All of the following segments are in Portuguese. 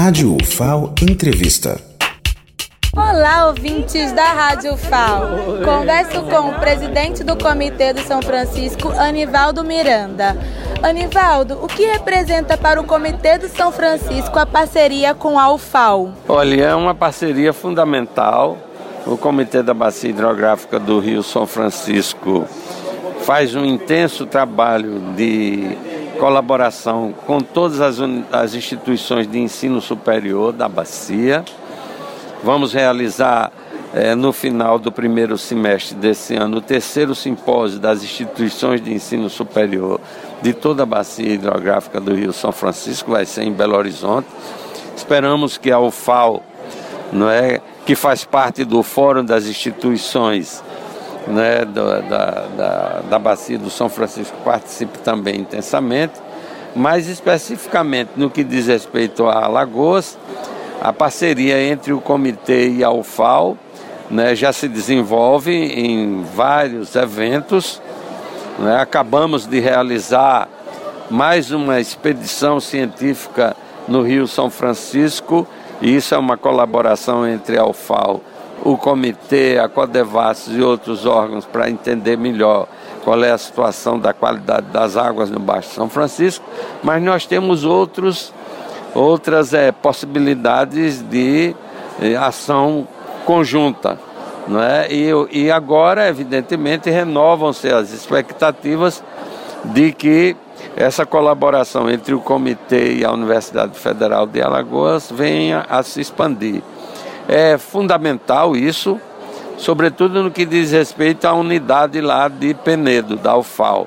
Rádio UFAO Entrevista. Olá, ouvintes da Rádio FAO. Converso com o presidente do Comitê do São Francisco, Anivaldo Miranda. Anivaldo, o que representa para o Comitê do São Francisco a parceria com a UFAO? Olha, é uma parceria fundamental. O Comitê da Bacia Hidrográfica do Rio São Francisco faz um intenso trabalho de colaboração com todas as, as instituições de ensino superior da bacia. Vamos realizar é, no final do primeiro semestre desse ano o terceiro simpósio das instituições de ensino superior de toda a bacia hidrográfica do Rio São Francisco, vai ser em Belo Horizonte. Esperamos que a UFAO, não é, que faz parte do Fórum das Instituições né, da, da, da, bacia do São Francisco participe também intensamente, mais especificamente no que diz respeito a Alagoas, a parceria entre o comitê e a UFAO né, já se desenvolve em vários eventos. Né, acabamos de realizar mais uma expedição científica no Rio São Francisco, e isso é uma colaboração entre a UFAO o comitê, a Codevassos e outros órgãos para entender melhor qual é a situação da qualidade das águas no Baixo São Francisco, mas nós temos outros, outras é, possibilidades de é, ação conjunta. É? e, e agora, evidentemente, renovam-se as expectativas de que essa colaboração entre o comitê e a Universidade Federal de Alagoas venha a se expandir. É fundamental isso, sobretudo no que diz respeito à unidade lá de Penedo, da UFAO.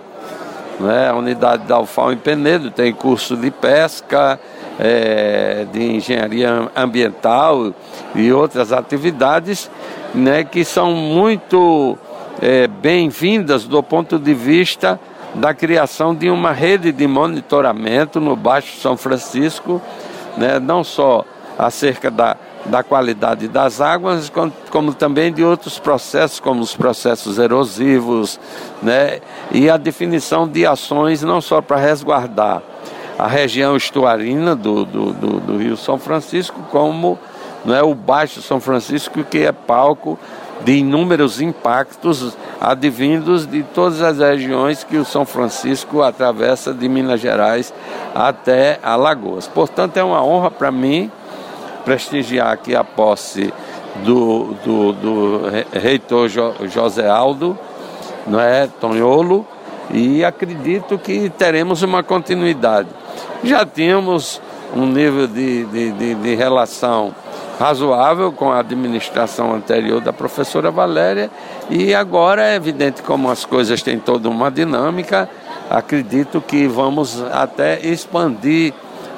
Né? A unidade da UFAO em Penedo tem curso de pesca, é, de engenharia ambiental e outras atividades né, que são muito é, bem-vindas do ponto de vista da criação de uma rede de monitoramento no Baixo São Francisco, né, não só acerca da da qualidade das águas, como também de outros processos, como os processos erosivos, né? e a definição de ações não só para resguardar a região estuarina do, do, do, do Rio São Francisco, como não é, o Baixo São Francisco, que é palco de inúmeros impactos advindos de todas as regiões que o São Francisco atravessa de Minas Gerais até Alagoas. Portanto, é uma honra para mim prestigiar aqui a posse do, do, do reitor José Aldo, não é, Tonholo, e acredito que teremos uma continuidade. Já tínhamos um nível de, de, de, de relação razoável com a administração anterior da professora Valéria e agora é evidente como as coisas têm toda uma dinâmica, acredito que vamos até expandir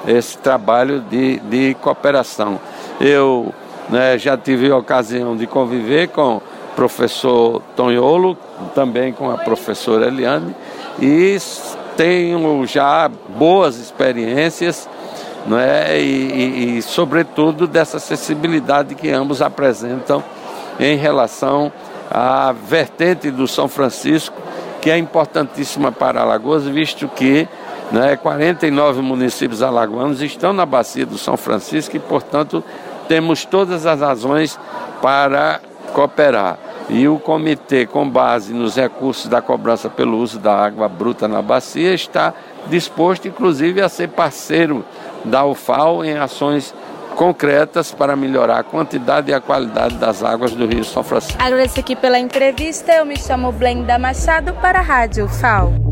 esse trabalho de, de cooperação. Eu né, já tive a ocasião de conviver com o professor Tonholo, também com a professora Eliane, e tenho já boas experiências né, e, e, e, sobretudo, dessa acessibilidade que ambos apresentam em relação à vertente do São Francisco, que é importantíssima para Alagoas, visto que né? 49 municípios alagoanos estão na bacia do São Francisco e, portanto, temos todas as razões para cooperar. E o comitê, com base nos recursos da cobrança pelo uso da água bruta na bacia, está disposto, inclusive, a ser parceiro da UFAO em ações concretas para melhorar a quantidade e a qualidade das águas do Rio São Francisco. Agradeço aqui pela entrevista. Eu me chamo Blenda Machado para a Rádio UFAO.